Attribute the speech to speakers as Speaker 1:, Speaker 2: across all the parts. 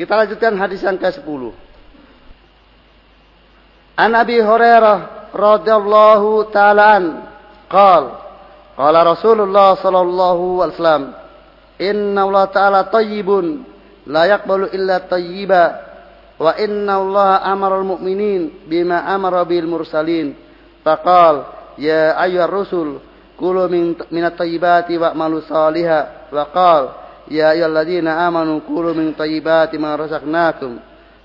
Speaker 1: Kita lanjutkan hadis yang ke-10. An Abi Hurairah radhiyallahu ta'ala an qal qala Rasulullah sallallahu alaihi wasallam inna Allah ta'ala tayyibun la yaqbalu illa tayyiba wa inna Allah amara al-mu'minin bima amara bil mursalin faqal ya ayyuhar rusul kulu min minat tayyibati wa qal ya ayyuhalladzina amanu ma razaqnakum.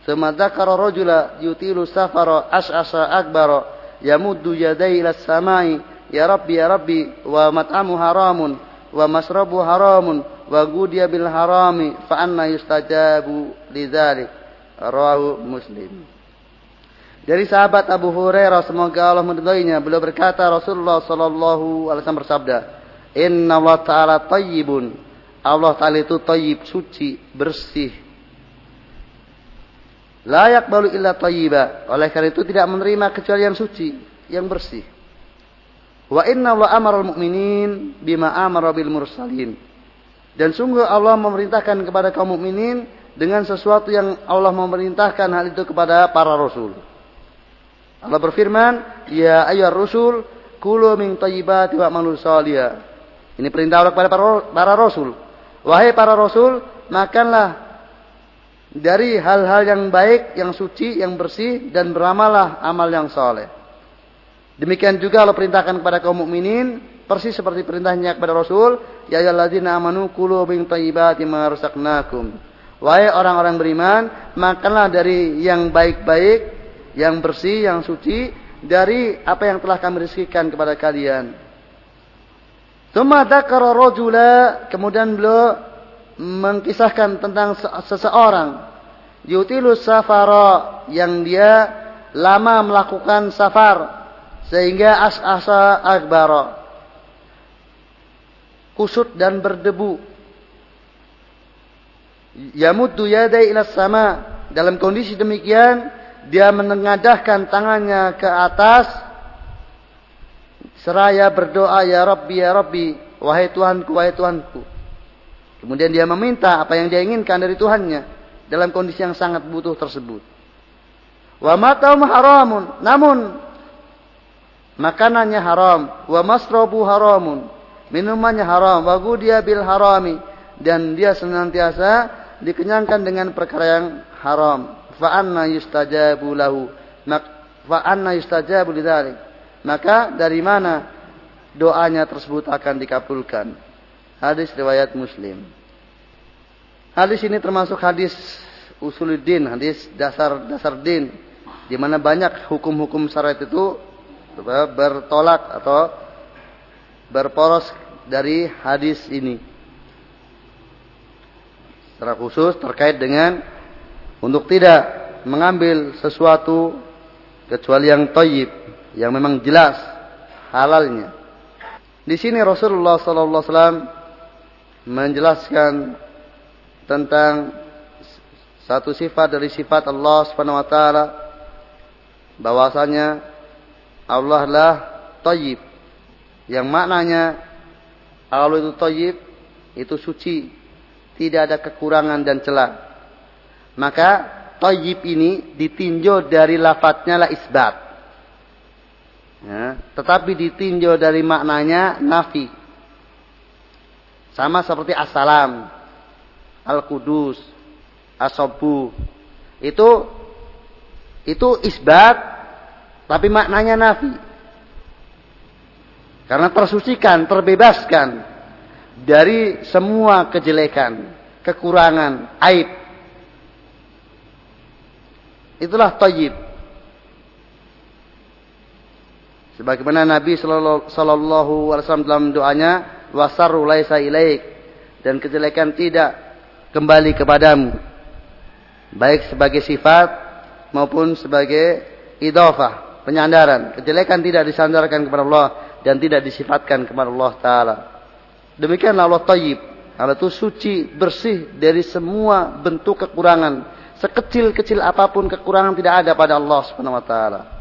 Speaker 1: Thumma dzakara rajula yutilu safara as'asa akbara yamuddu yadai ila samai. Ya rabbi ya rabbi wa mat'amu haramun wa masrabu haramun wa gudiya bil harami fa anna yustajabu lidzalik. Rawahu muslim. Dari sahabat Abu Hurairah semoga Allah meridainya beliau berkata Rasulullah sallallahu alaihi wasallam bersabda Inna Allah Ta'ala tayyibun Allah Ta'ala itu tayyib, suci, bersih. Layak balu illa tayyiba. Oleh karena itu tidak menerima kecuali yang suci, yang bersih. Wa inna Allah amara al-mu'minin bima amara bil mursalin. Dan sungguh Allah memerintahkan kepada kaum mukminin dengan sesuatu yang Allah memerintahkan hal itu kepada para rasul. Allah berfirman, "Ya ayyuhar rusul, kulu min thayyibati wa'malu salihah." Ini perintah Allah kepada para, para rasul. Wahai para rasul, makanlah dari hal-hal yang baik, yang suci, yang bersih dan beramalah amal yang soleh. Demikian juga Allah perintahkan kepada kaum mukminin persis seperti perintahnya kepada Rasul, ya ayyuhalladzina amanu kulu min thayyibati ma. Wahai orang-orang beriman, makanlah dari yang baik-baik, yang bersih, yang suci dari apa yang telah kami rizkikan kepada kalian. Tsumma dzakara rajula, kemudian beliau mengkisahkan tentang seseorang. Yutilu safara yang dia lama melakukan safar sehingga as-asa akbara. Kusut dan berdebu. Yamuddu yadai ila sama. Dalam kondisi demikian dia menengadahkan tangannya ke atas seraya berdoa ya Rabbi ya Rabbi wahai Tuhanku wahai Tuhanku. Kemudian dia meminta apa yang dia inginkan dari Tuhannya dalam kondisi yang sangat butuh tersebut. Wa matam haramun. Namun makanannya haram. Wa masrabu haramun. Minumannya haram. Wa gudiya bil harami. Dan dia senantiasa dikenyangkan dengan perkara yang haram. Fa anna yustajabu lahu. Fa anna yustajabu maka dari mana doanya tersebut akan dikabulkan. Hadis riwayat Muslim. Hadis ini termasuk hadis usuluddin, hadis dasar-dasar din di mana banyak hukum-hukum syariat itu bertolak atau berporos dari hadis ini. Secara khusus terkait dengan untuk tidak mengambil sesuatu kecuali yang toyib yang memang jelas halalnya. Di sini Rasulullah sallallahu alaihi wasallam menjelaskan tentang satu sifat dari sifat Allah Subhanahu wa taala bahwasanya Allah lah thayyib yang maknanya Allah itu thayyib itu suci tidak ada kekurangan dan celah. Maka thayyib ini ditinjau dari lafadznya la isbat Ya, tetapi ditinjau dari maknanya nafi. Sama seperti assalam, al-kudus, asobu. Itu itu isbat tapi maknanya nafi. Karena tersucikan, terbebaskan dari semua kejelekan, kekurangan, aib. Itulah tayyib. Sebagaimana Nabi Shallallahu Alaihi Wasallam dalam doanya, wasaru laisa ilaik dan kejelekan tidak kembali kepadamu, baik sebagai sifat maupun sebagai idofah penyandaran. Kejelekan tidak disandarkan kepada Allah dan tidak disifatkan kepada Allah Taala. Demikianlah Allah Tayyib. Allah itu suci, bersih dari semua bentuk kekurangan. Sekecil-kecil apa pun kekurangan tidak ada pada Allah Subhanahu wa taala.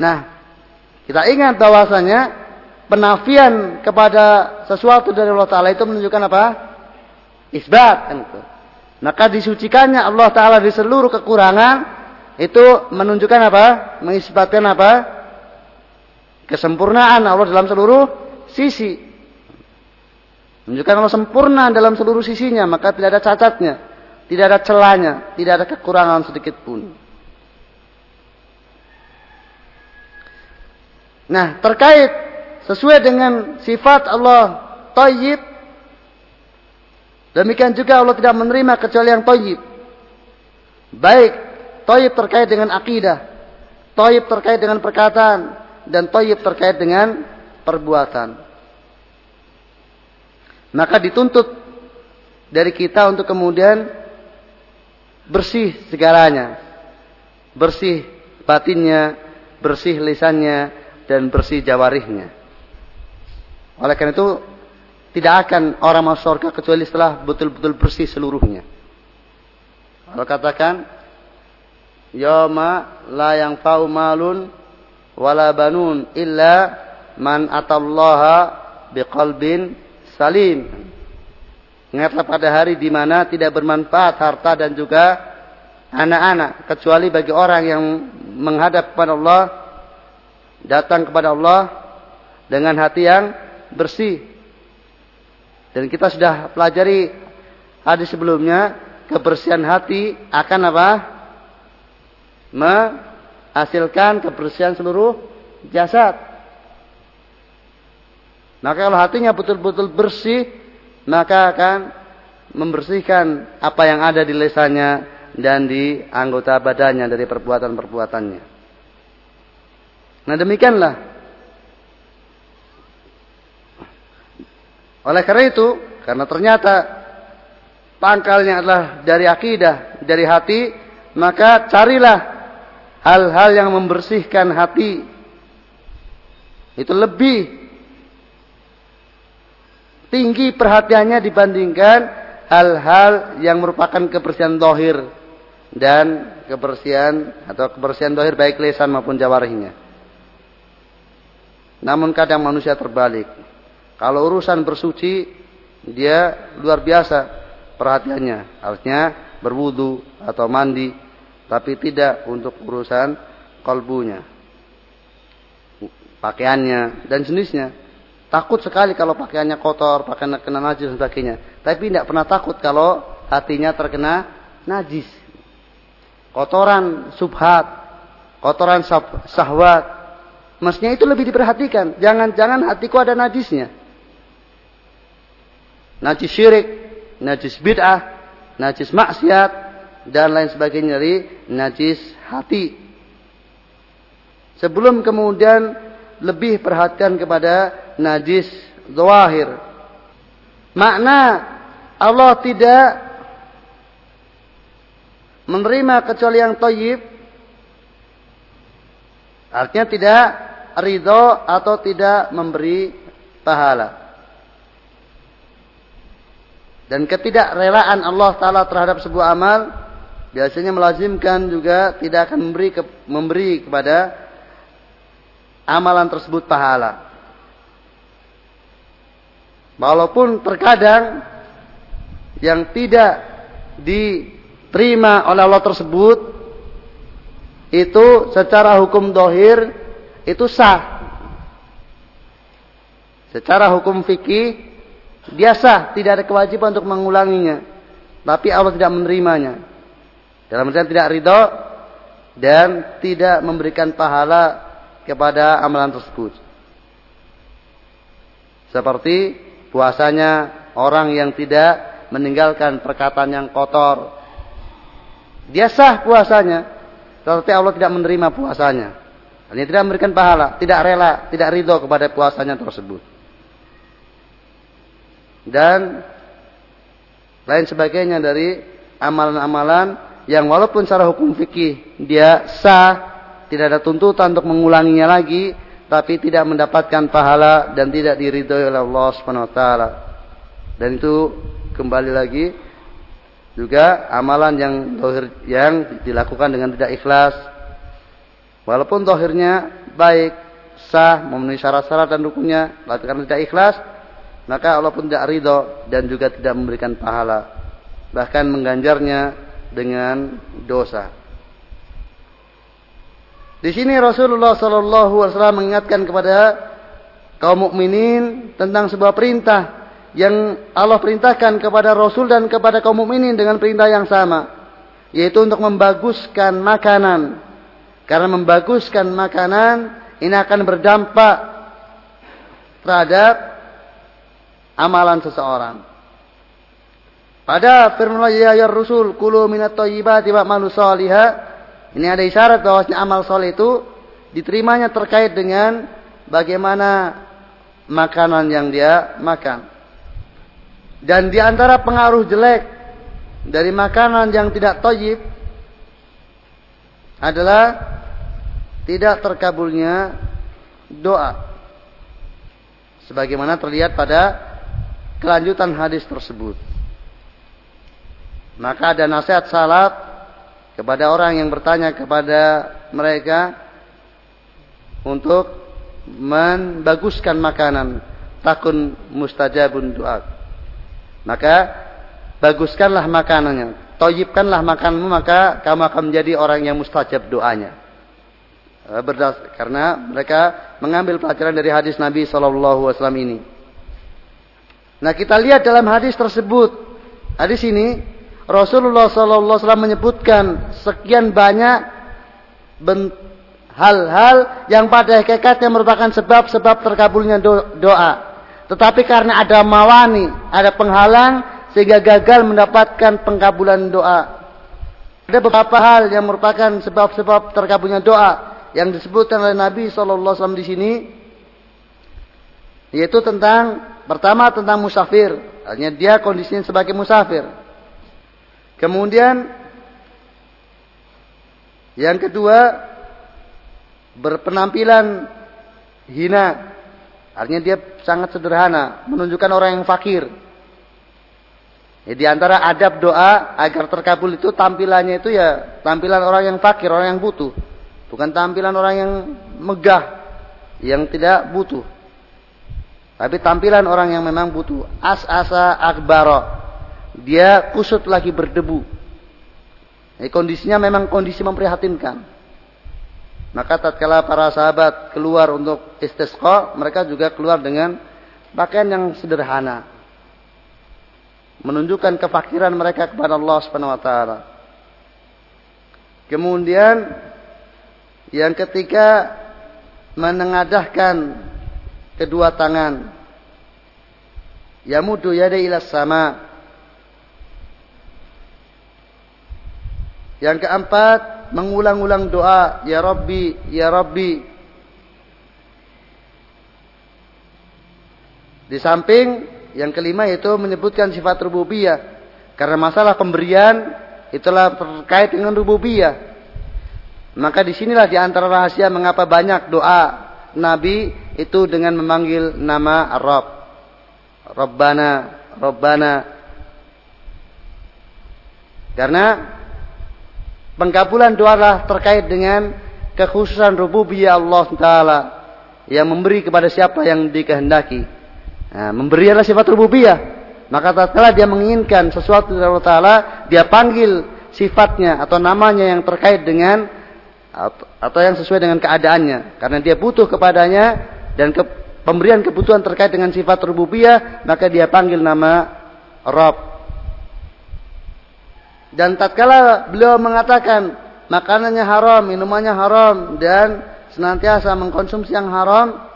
Speaker 1: Nah, kita ingat bahwasanya penafian kepada sesuatu dari Allah Ta'ala itu menunjukkan apa? Isbat. Kan. Maka disucikannya Allah Ta'ala di seluruh kekurangan itu menunjukkan apa? Mengisbatkan apa? Kesempurnaan Allah dalam seluruh sisi. Menunjukkan Allah sempurna dalam seluruh sisinya, maka tidak ada cacatnya, tidak ada celahnya, tidak ada kekurangan sedikit pun. Nah, terkait sesuai dengan sifat Allah tayyib demikian juga Allah tidak menerima kecuali yang tayyib. Baik tayyib terkait dengan akidah tayyib terkait dengan perkataan dan tayyib terkait dengan perbuatan. Maka dituntut dari kita untuk kemudian bersih segalanya. Bersih batinnya bersih lisannya dan bersih jawarihnya oleh karena itu tidak akan orang masuk surga kecuali setelah betul-betul bersih seluruhnya. Allah katakan, Yoma la yang fau malun wala banun illa man atallaha biqalbin salim. Ingatlah pada hari di mana tidak bermanfaat harta dan juga anak-anak kecuali bagi orang yang menghadap kepada Allah datang kepada Allah dengan hati yang bersih. Dan kita sudah pelajari hadis sebelumnya, kebersihan hati akan apa? Menghasilkan kebersihan seluruh jasad. Maka kalau hatinya betul-betul bersih, maka akan membersihkan apa yang ada di lesannya dan di anggota badannya dari perbuatan-perbuatannya. Nah demikianlah Oleh karena itu, karena ternyata pangkalnya adalah dari akidah, dari hati, maka carilah hal-hal yang membersihkan hati. Itu lebih tinggi perhatiannya dibandingkan hal-hal yang merupakan kebersihan dohir dan kebersihan atau kebersihan dohir baik lesan maupun jawarihnya. Namun kadang manusia terbalik. Kalau urusan bersuci, dia luar biasa perhatiannya. Harusnya berwudu atau mandi. Tapi tidak untuk urusan kalbunya. Pakaiannya dan jenisnya. Takut sekali kalau pakaiannya kotor, pakaiannya kena najis dan sebagainya. Tapi tidak pernah takut kalau hatinya terkena najis. Kotoran subhat, kotoran sahwat. Mestinya itu lebih diperhatikan. Jangan-jangan hatiku ada najisnya najis syirik, najis bid'ah, najis maksiat, dan lain sebagainya dari najis hati. Sebelum kemudian lebih perhatian kepada najis zawahir. Makna Allah tidak menerima kecuali yang toyib. Artinya tidak ridho atau tidak memberi pahala. Dan ketidakrelaan Allah Ta'ala terhadap sebuah amal biasanya melazimkan juga tidak akan memberi ke, memberi kepada amalan tersebut pahala. Walaupun terkadang yang tidak diterima oleh Allah tersebut itu secara hukum dohir itu sah. Secara hukum fikih dia sah, tidak ada kewajiban untuk mengulanginya. Tapi Allah tidak menerimanya. Dalam artian tidak ridho dan tidak memberikan pahala kepada amalan tersebut. Seperti puasanya orang yang tidak meninggalkan perkataan yang kotor. Dia sah puasanya, tetapi Allah tidak menerima puasanya. Hanya tidak memberikan pahala, tidak rela, tidak ridho kepada puasanya tersebut dan lain sebagainya dari amalan-amalan yang walaupun secara hukum fikih dia sah, tidak ada tuntutan untuk mengulanginya lagi, tapi tidak mendapatkan pahala dan tidak diridhoi oleh Allah Subhanahu wa taala. Dan itu kembali lagi juga amalan yang yang dilakukan dengan tidak ikhlas. Walaupun dohirnya baik, sah, memenuhi syarat-syarat dan rukunnya, tapi karena tidak ikhlas, maka Allah pun tidak ridho dan juga tidak memberikan pahala. Bahkan mengganjarnya dengan dosa. Di sini Rasulullah Shallallahu Alaihi Wasallam mengingatkan kepada kaum mukminin tentang sebuah perintah yang Allah perintahkan kepada Rasul dan kepada kaum mukminin dengan perintah yang sama, yaitu untuk membaguskan makanan. Karena membaguskan makanan ini akan berdampak terhadap amalan seseorang. Pada firman Allah ya Rasul, kulu minat thayyibati wa'malu salihah ini ada isyarat bahwa amal soleh itu diterimanya terkait dengan bagaimana makanan yang dia makan. Dan di antara pengaruh jelek dari makanan yang tidak toyib adalah tidak terkabulnya doa. Sebagaimana terlihat pada kelanjutan hadis tersebut. Maka ada nasihat salaf kepada orang yang bertanya kepada mereka untuk membaguskan makanan takun mustajabun doa maka baguskanlah makanannya toyibkanlah makananmu maka kamu akan menjadi orang yang mustajab doanya eh, Berdas karena mereka mengambil pelajaran dari hadis Nabi Shallallahu Alaihi Wasallam ini. Nah kita lihat dalam hadis tersebut, hadis ini Rasulullah SAW menyebutkan sekian banyak hal-hal yang pada hakikatnya merupakan sebab-sebab terkabulnya doa. Tetapi karena ada mawani, ada penghalang sehingga gagal mendapatkan pengkabulan doa. Ada beberapa hal yang merupakan sebab-sebab terkabulnya doa yang disebutkan oleh Nabi SAW di sini, yaitu tentang pertama tentang musafir, hanya dia kondisinya sebagai musafir. Kemudian yang kedua berpenampilan hina. Artinya dia sangat sederhana, menunjukkan orang yang fakir. Ya, di antara adab doa agar terkabul itu tampilannya itu ya tampilan orang yang fakir, orang yang butuh. Bukan tampilan orang yang megah, yang tidak butuh. Tapi tampilan orang yang memang butuh. As-asa akbaro dia kusut lagi berdebu. Jadi kondisinya memang kondisi memprihatinkan. Maka tatkala para sahabat keluar untuk istisqa, mereka juga keluar dengan pakaian yang sederhana. Menunjukkan kefakiran mereka kepada Allah Subhanahu wa taala. Kemudian yang ketiga menengadahkan kedua tangan. Yamudu yada ila sama Yang keempat, mengulang-ulang doa, Ya Rabbi, Ya Rabbi. Di samping yang kelima itu menyebutkan sifat rububiyah. Karena masalah pemberian itulah terkait dengan rububiyah. Maka di sinilah di antara rahasia mengapa banyak doa Nabi itu dengan memanggil nama Rabb. Rabbana, Rabbana. Karena Pengkabulan doa terkait dengan kekhususan rububiyah Allah Taala yang memberi kepada siapa yang dikehendaki. Nah, memberi adalah sifat rububiyah. Maka tatkala dia menginginkan sesuatu dari Allah Taala, dia panggil sifatnya atau namanya yang terkait dengan atau yang sesuai dengan keadaannya. Karena dia butuh kepadanya dan ke, pemberian kebutuhan terkait dengan sifat rububiyah, maka dia panggil nama Rabb. Dan tatkala beliau mengatakan makanannya haram, minumannya haram dan senantiasa mengkonsumsi yang haram,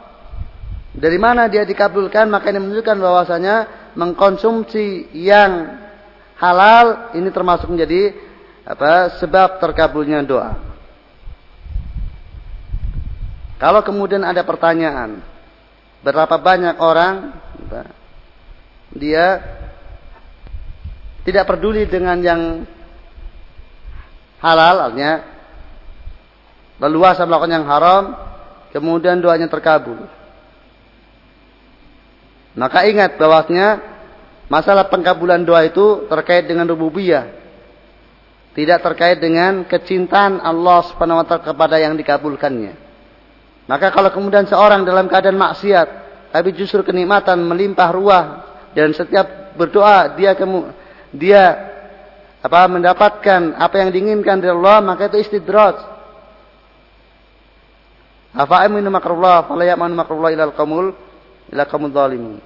Speaker 1: dari mana dia dikabulkan? Maka ini menunjukkan bahwasanya mengkonsumsi yang halal ini termasuk menjadi apa? sebab terkabulnya doa. Kalau kemudian ada pertanyaan, berapa banyak orang dia tidak peduli dengan yang halal, artinya leluasa melakukan yang haram, kemudian doanya terkabul. Maka ingat bahwasanya masalah pengkabulan doa itu terkait dengan rububiyah. Tidak terkait dengan kecintaan Allah Subhanahu wa taala kepada yang dikabulkannya. Maka kalau kemudian seorang dalam keadaan maksiat, tapi justru kenikmatan melimpah ruah dan setiap berdoa dia kemu, dia apa mendapatkan apa yang diinginkan dari Allah, maka itu istidraj. Afa aminu makrullah fala ya'manu makrullah ilal qamul ila qamul zalimun.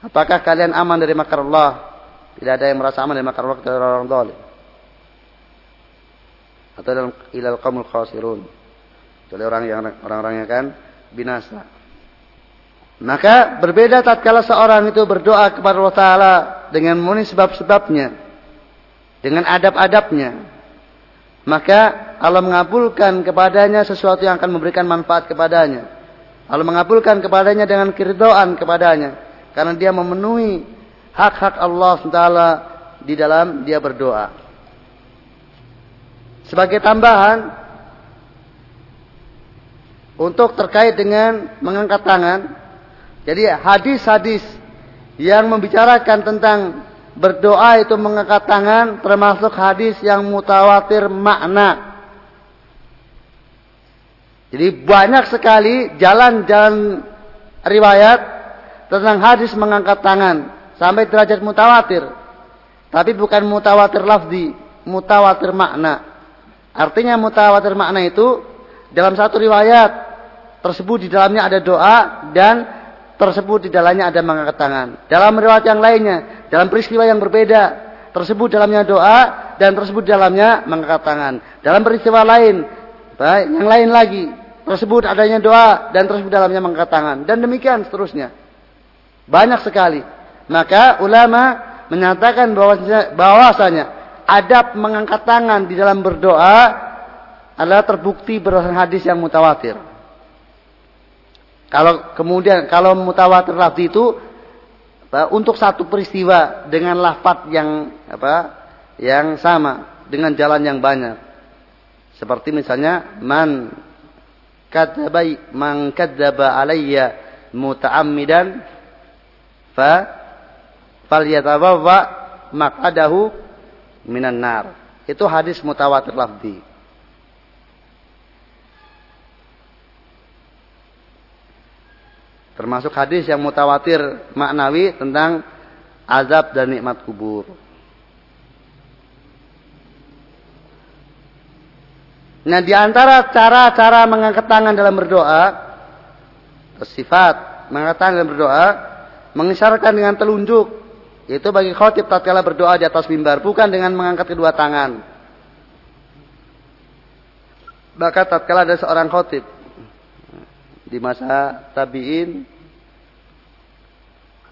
Speaker 1: Apakah kalian aman dari makar Allah? Tidak ada yang merasa aman dari makar Allah kecuali orang zalim. Atau dalam ilal qamul khasirun kecuali orang yang orang-orang yang akan binasa. Maka berbeda tatkala seorang itu berdoa kepada Allah Taala dengan memenuhi sebab-sebabnya, dengan adab-adabnya, maka Allah mengabulkan kepadanya sesuatu yang akan memberikan manfaat kepadanya. Allah mengabulkan kepadanya dengan keridhaan kepadanya, karena dia memenuhi hak-hak Allah Taala di dalam dia berdoa. Sebagai tambahan, untuk terkait dengan mengangkat tangan. Jadi hadis-hadis yang membicarakan tentang berdoa itu mengangkat tangan termasuk hadis yang mutawatir makna. Jadi banyak sekali jalan-jalan riwayat tentang hadis mengangkat tangan sampai derajat mutawatir. Tapi bukan mutawatir lafzi, mutawatir makna. Artinya mutawatir makna itu dalam satu riwayat tersebut di dalamnya ada doa dan tersebut di dalamnya ada mengangkat tangan. Dalam riwayat yang lainnya, dalam peristiwa yang berbeda, tersebut dalamnya doa dan tersebut dalamnya mengangkat tangan. Dalam peristiwa lain, baik, yang lain lagi, tersebut adanya doa dan tersebut dalamnya mengangkat tangan dan demikian seterusnya. Banyak sekali. Maka ulama menyatakan bahwasanya, bahwasanya adab mengangkat tangan di dalam berdoa adalah terbukti berdasarkan hadis yang mutawatir. Kalau kemudian kalau mutawatir lafzi itu untuk satu peristiwa dengan lafaz yang apa yang sama dengan jalan yang banyak. Seperti misalnya man kadzaba man kadzaba alayya muta'ammidan fa falyatabawwa maq'adahu minan nar. Itu hadis mutawatir lafzi. Termasuk hadis yang mutawatir maknawi tentang azab dan nikmat kubur. Nah, di antara cara-cara mengangkat tangan dalam berdoa, sifat mengangkat tangan dalam berdoa, mengisyaratkan dengan telunjuk, itu bagi khotib tatkala berdoa di atas mimbar, bukan dengan mengangkat kedua tangan. Maka tatkala ada seorang khotib di masa tabi'in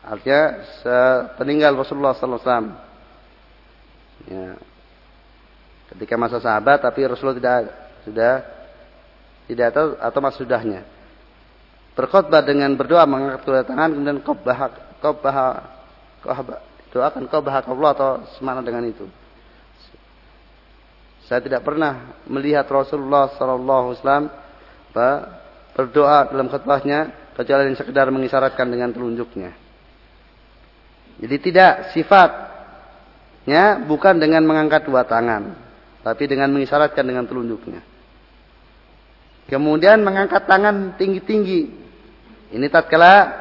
Speaker 1: artinya sepeninggal Rasulullah wasallam. Ya. Ketika masa sahabat tapi Rasulullah tidak sudah tidak atau atau mas sudahnya. Berkhutbah dengan berdoa mengangkat kedua tangan kemudian qabbah qabbah qabbah doakan qabbah Allah atau semana dengan itu. Saya tidak pernah melihat Rasulullah sallallahu alaihi wasallam berdoa dalam khutbahnya kecuali yang sekedar mengisyaratkan dengan telunjuknya. Jadi tidak sifatnya bukan dengan mengangkat dua tangan, tapi dengan mengisyaratkan dengan telunjuknya. Kemudian mengangkat tangan tinggi-tinggi. Ini tatkala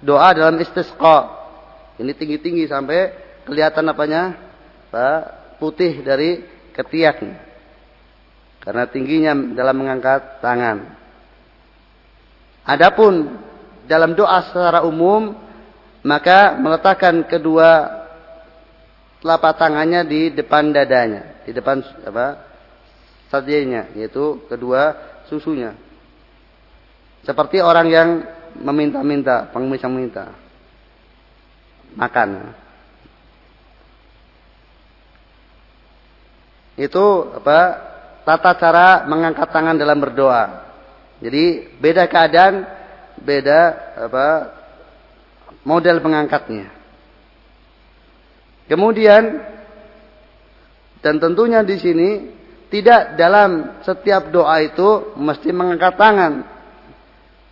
Speaker 1: doa dalam istisqa. Ini tinggi-tinggi sampai kelihatan apanya? Putih dari ketiaknya. Karena tingginya dalam mengangkat tangan. Adapun dalam doa secara umum maka meletakkan kedua telapak tangannya di depan dadanya, di depan apa? sadianya, yaitu kedua susunya. Seperti orang yang meminta-minta, pengemis yang minta makan. Itu apa? Tata cara mengangkat tangan dalam berdoa. Jadi beda keadaan, beda apa model pengangkatnya. Kemudian dan tentunya di sini tidak dalam setiap doa itu mesti mengangkat tangan.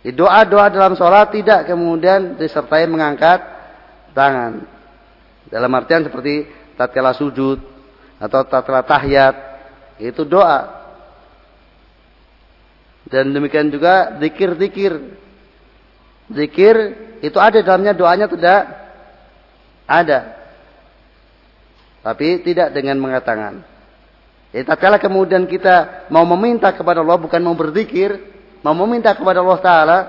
Speaker 1: Doa-doa dalam sholat tidak kemudian disertai mengangkat tangan. Dalam artian seperti tatkala sujud atau tatkala tahiyat itu doa Dan demikian juga zikir-zikir. Zikir itu ada dalamnya doanya tidak ada. Tapi tidak dengan mengatakan. Ya, tatkala kemudian kita mau meminta kepada Allah bukan mau berzikir, mau meminta kepada Allah Taala,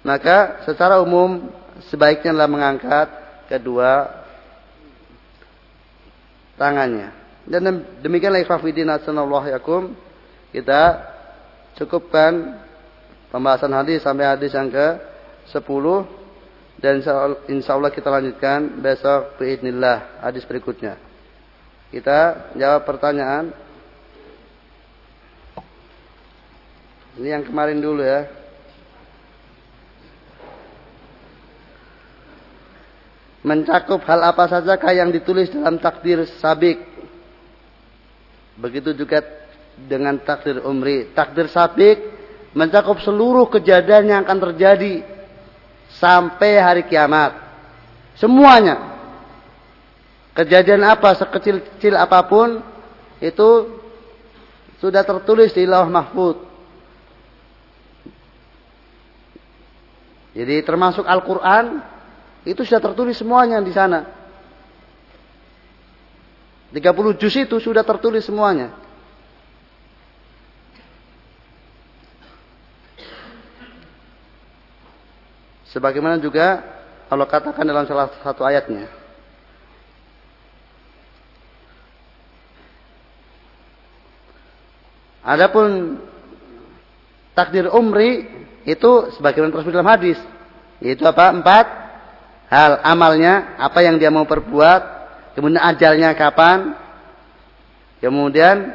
Speaker 1: maka secara umum sebaiknya adalah mengangkat kedua tangannya. Dan demikianlah ikhwafidin sallallahu yakum kita cukupkan pembahasan hadis sampai hadis yang ke 10 dan insya Allah kita lanjutkan besok biidnillah hadis berikutnya. Kita jawab pertanyaan. Ini yang kemarin dulu ya. Mencakup hal apa saja yang ditulis dalam takdir sabik. Begitu juga dengan takdir umri. Takdir sabik mencakup seluruh kejadian yang akan terjadi sampai hari kiamat. Semuanya. Kejadian apa sekecil-kecil apa pun itu sudah tertulis di Lauh Mahfud. Jadi termasuk Al-Qur'an itu sudah tertulis semuanya di sana. 30 juz itu sudah tertulis semuanya. Sebagaimana juga Allah katakan dalam salah satu ayatnya. Adapun takdir umri itu sebagaimana tersebut dalam hadis. Yaitu apa? Empat hal amalnya, apa yang dia mau perbuat, kemudian ajalnya kapan, kemudian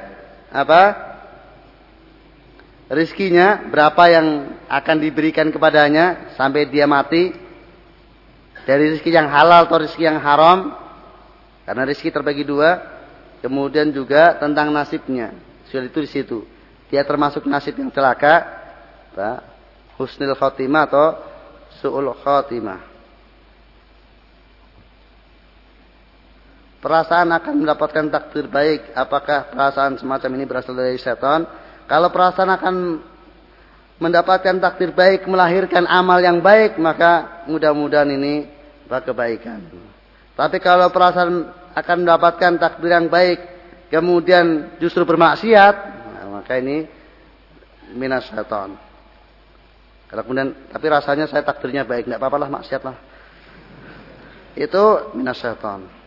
Speaker 1: apa? Rizkinya berapa yang akan diberikan kepadanya sampai dia mati? Dari rizki yang halal atau rizki yang haram? Karena rizki terbagi dua. Kemudian juga tentang nasibnya. Sudah itu di situ. Dia termasuk nasib yang celaka. Husnul khotimah atau su'ul khotimah. Perasaan akan mendapatkan takdir baik. Apakah perasaan semacam ini berasal dari setan kalau perasaan akan mendapatkan takdir baik, melahirkan amal yang baik, maka mudah-mudahan ini kebaikan. Tapi kalau perasaan akan mendapatkan takdir yang baik, kemudian justru bermaksiat, nah, maka ini minas syaitan. Kalau kemudian, tapi rasanya saya takdirnya baik, nggak apa-apa lah maksiat lah. Itu minas syaitan.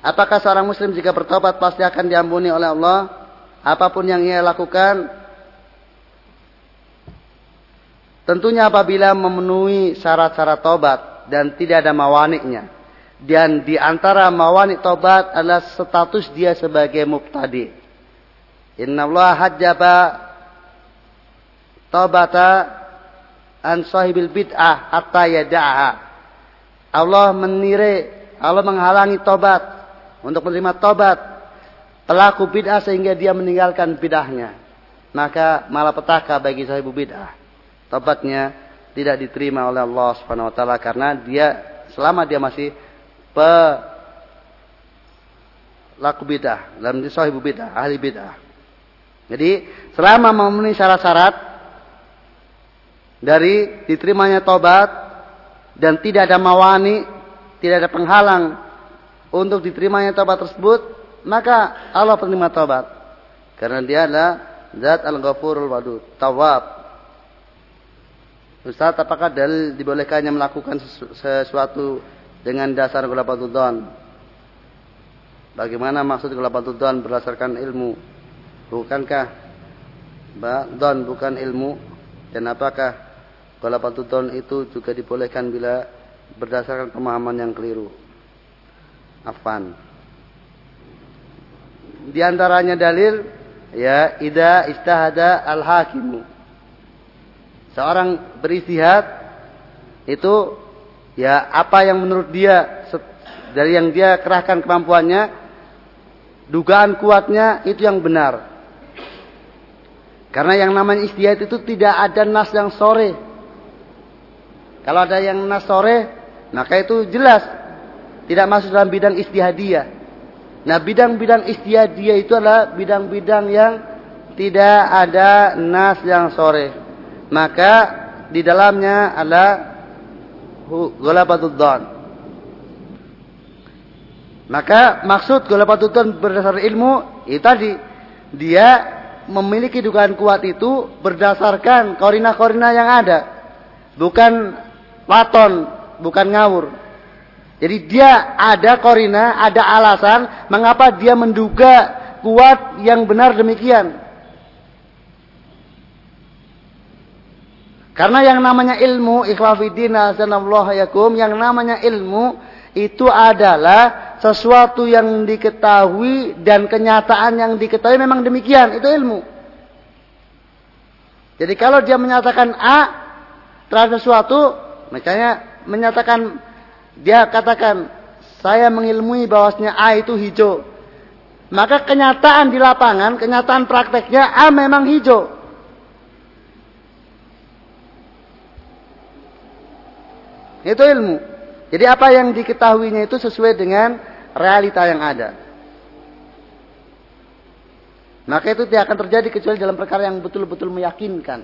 Speaker 1: Apakah seorang muslim jika bertobat pasti akan diampuni oleh Allah? Apa pun yang ia lakukan. Tentunya apabila memenuhi syarat-syarat tobat dan tidak ada mawaniknya. Dan di antara mawanik tobat adalah status dia sebagai mubtadi. Inna Allah hajjaba tobata an sahibil bid'ah hatta yada'ah. Allah menirai, Allah menghalangi tobat untuk menerima tobat pelaku bid'ah sehingga dia meninggalkan bid'ahnya. Maka malapetaka bagi sahibu bid'ah. Tobatnya tidak diterima oleh Allah Subhanahu wa taala karena dia selama dia masih pelaku bid'ah, dalam sahibu bid'ah, ahli bid'ah. Jadi selama memenuhi syarat-syarat dari diterimanya tobat dan tidak ada mawani, tidak ada penghalang untuk diterimanya taubat tersebut, maka Allah menerima taubat. Karena dia adalah Zat Al-Ghafurul Wadud, Tawab. Ustaz, apakah dalil dibolehkannya melakukan sesuatu dengan dasar gulabatul don? Bagaimana maksud gulabatul don berdasarkan ilmu? Bukankah don bukan ilmu? Dan apakah gulabatul don itu juga dibolehkan bila berdasarkan pemahaman yang keliru? Afan. Di antaranya dalil ya ida istahada al hakimu. Seorang beristihad itu ya apa yang menurut dia dari yang dia kerahkan kemampuannya dugaan kuatnya itu yang benar. Karena yang namanya istihad itu tidak ada nas yang sore. Kalau ada yang nas sore, maka itu jelas tidak masuk dalam bidang istihadiyah. Nah, bidang-bidang istiadat dia itu adalah bidang-bidang yang tidak ada nas yang sore. Maka di dalamnya adalah golabatud don. Maka maksud golabatud don berdasar ilmu itu tadi dia memiliki dugaan kuat itu berdasarkan korina-korina yang ada. Bukan waton, bukan ngawur. Jadi dia ada korina, ada alasan mengapa dia menduga kuat yang benar demikian. Karena yang namanya ilmu, ikhlafidin yakum, yang namanya ilmu itu adalah sesuatu yang diketahui dan kenyataan yang diketahui memang demikian, itu ilmu. Jadi kalau dia menyatakan A terhadap sesuatu, misalnya menyatakan dia katakan, saya mengilmui bahwasanya A itu hijau. Maka kenyataan di lapangan, kenyataan prakteknya A memang hijau. Itu ilmu. Jadi apa yang diketahuinya itu sesuai dengan realita yang ada. Maka itu tidak akan terjadi kecuali dalam perkara yang betul-betul meyakinkan.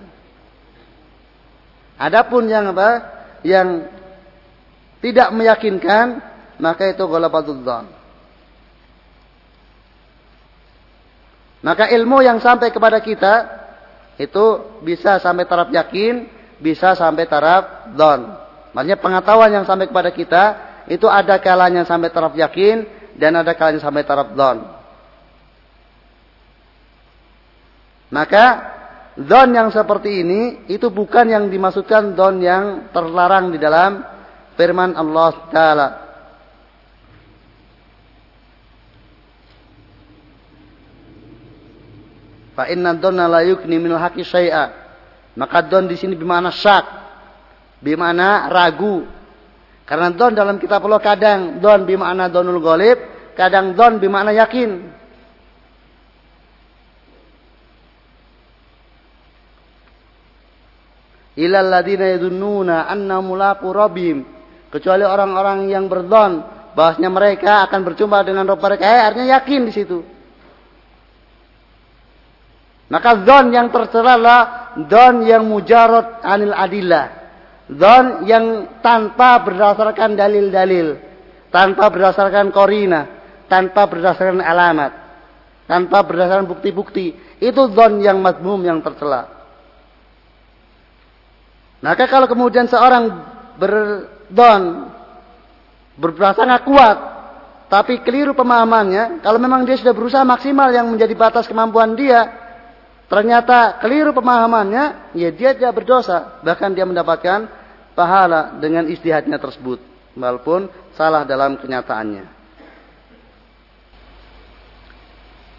Speaker 1: Adapun yang apa? Yang tidak meyakinkan, maka itu ghalabatul dhon. Maka ilmu yang sampai kepada kita itu bisa sampai taraf yakin, bisa sampai taraf don. Maksudnya pengetahuan yang sampai kepada kita itu ada kalanya sampai taraf yakin dan ada kalanya sampai taraf don. Maka don yang seperti ini itu bukan yang dimaksudkan don yang terlarang di dalam firman Allah Ta'ala. Fa inna dhanna la yukni minal haqqi syai'a. Maka don di sini bermakna syak. Bermakna ragu. Karena don dalam kitab Allah kadang don bermakna donul golib, kadang don bermakna yakin. Ilal ladina yadunnuna anna mulaqu rabbihim kecuali orang-orang yang berdon bahasnya mereka akan berjumpa dengan Rabb mereka. Eh, artinya yakin di situ. Maka don yang tercela don yang mujarot anil adillah. Don yang tanpa berdasarkan dalil-dalil tanpa berdasarkan korina tanpa berdasarkan alamat tanpa berdasarkan bukti-bukti. Itu don yang madmum yang tercela maka kalau kemudian seorang ber don. Berprasangka kuat. Tapi keliru pemahamannya kalau memang dia sudah berusaha maksimal yang menjadi batas kemampuan dia ternyata keliru pemahamannya ya dia tidak berdosa. Bahkan dia mendapatkan pahala dengan istihadnya tersebut walaupun salah dalam kenyataannya.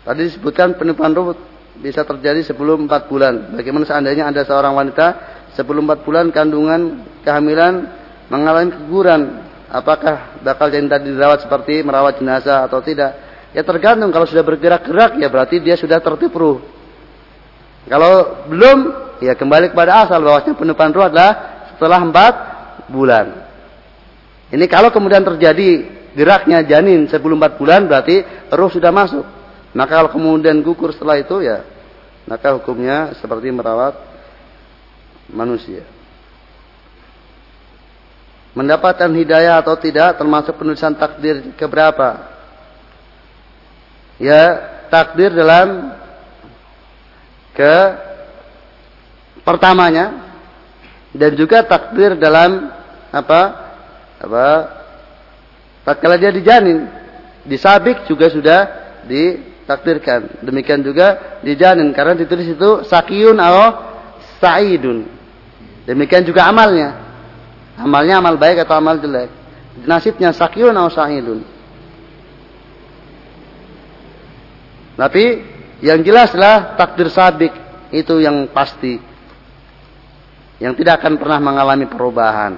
Speaker 1: Tadi disebutkan penipuan ruwet bisa terjadi sebelum empat bulan. Bagaimana seandainya ada seorang wanita sebelum empat bulan kandungan kehamilan mengalami keguguran, apakah bakal jadi tadi dirawat seperti merawat jenazah atau tidak? Ya tergantung kalau sudah bergerak-gerak ya berarti dia sudah tertipu. Kalau belum ya kembali kepada asal bahwasanya penumpahan ruh adalah setelah empat bulan. Ini kalau kemudian terjadi geraknya janin sebelum empat bulan berarti ruh sudah masuk. Maka kalau kemudian gugur setelah itu ya maka hukumnya seperti merawat manusia mendapatkan hidayah atau tidak termasuk penulisan takdir keberapa? Ya, takdir dalam ke pertamanya dan juga takdir dalam apa? Apa? Tatkala dia dijanin, disabik juga sudah ditakdirkan. Demikian juga dijanin karena ditulis itu sakiyun atau sa'idun. Demikian juga amalnya. Amalnya amal baik atau amal jelek. Nasibnya sakyun atau sa'idun. Tapi yang jelaslah takdir sabik itu yang pasti. Yang tidak akan pernah mengalami perubahan.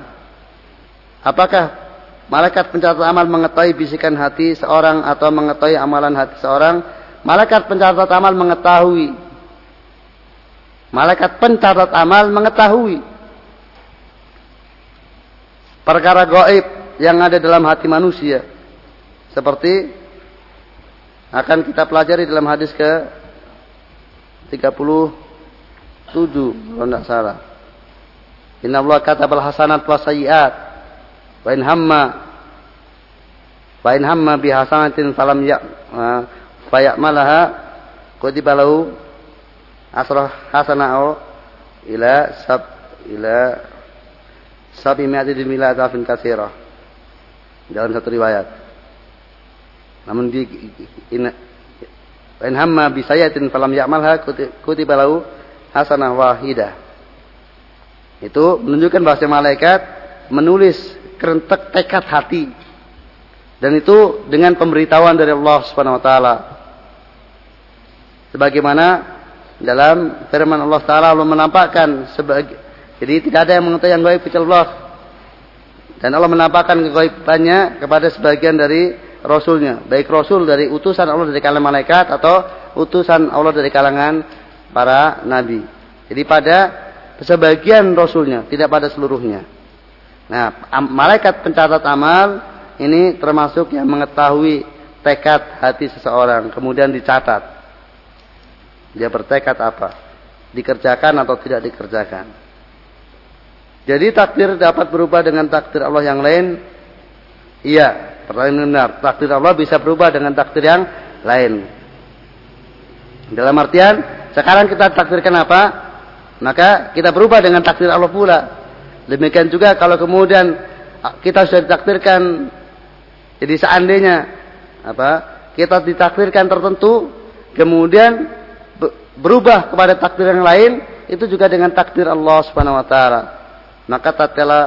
Speaker 1: Apakah malaikat pencatat amal mengetahui bisikan hati seorang atau mengetahui amalan hati seorang? Malaikat pencatat amal mengetahui. Malaikat pencatat amal mengetahui perkara goib yang ada dalam hati manusia. Seperti akan kita pelajari dalam hadis ke 37 kalau tidak salah. Inna Allah katabal hasanat wa sayyiat. Wa in hamma wa in hamma bi hasanatin falam ya fayamalaha kutiba lahu asrah hasanah ila sab ila sabi mi'ati dimila atafin katsira. Dalam satu riwayat. Namun di in, in hamma bi sayatin falam ya'malha kutiba lahu hasanah wahidah. Itu menunjukkan bahasa malaikat menulis kerentek tekad hati. Dan itu dengan pemberitahuan dari Allah Subhanahu wa taala. Sebagaimana dalam firman Allah taala Allah menampakkan sebagai jadi tidak ada yang mengetahui yang gaib kecuali Allah. Dan Allah menampakkan kegaibannya kepada sebagian dari rasulnya, baik rasul dari utusan Allah dari kalangan malaikat atau utusan Allah dari kalangan para nabi. Jadi pada sebagian rasulnya, tidak pada seluruhnya. Nah, malaikat pencatat amal ini termasuk yang mengetahui tekad hati seseorang, kemudian dicatat. Dia bertekad apa? Dikerjakan atau tidak dikerjakan. Jadi takdir dapat berubah dengan takdir Allah yang lain. Iya, Pertanyaan benar. Takdir Allah bisa berubah dengan takdir yang lain. Dalam artian, sekarang kita takdirkan apa? Maka kita berubah dengan takdir Allah pula. Demikian juga kalau kemudian kita sudah ditakdirkan jadi seandainya apa? Kita ditakdirkan tertentu kemudian berubah kepada takdir yang lain itu juga dengan takdir Allah Subhanahu wa taala. Maka tatkala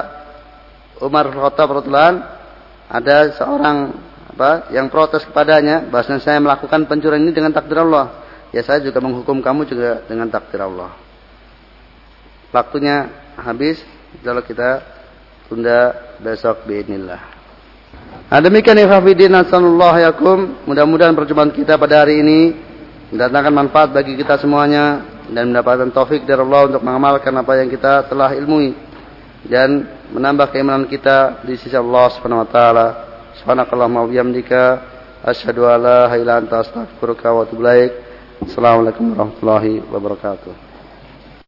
Speaker 1: Umar Khattab radhiyallahu ada seorang apa yang protes kepadanya bahwasanya saya melakukan pencurian ini dengan takdir Allah. Ya saya juga menghukum kamu juga dengan takdir Allah. Waktunya habis, kalau kita tunda besok biidnillah. Nah, demikian ya hafidin sallallahu yakum. Mudah-mudahan perjumpaan kita pada hari ini mendatangkan manfaat bagi kita semuanya dan mendapatkan taufik dari Allah untuk mengamalkan apa yang kita telah ilmui dan menambah keimanan kita di sisi Allah Subhanahu wa taala. Subhanakallahumma wa bihamdika asyhadu an la ilaha illa anta astaghfiruka wa atubu ilaik. Assalamualaikum warahmatullahi wabarakatuh.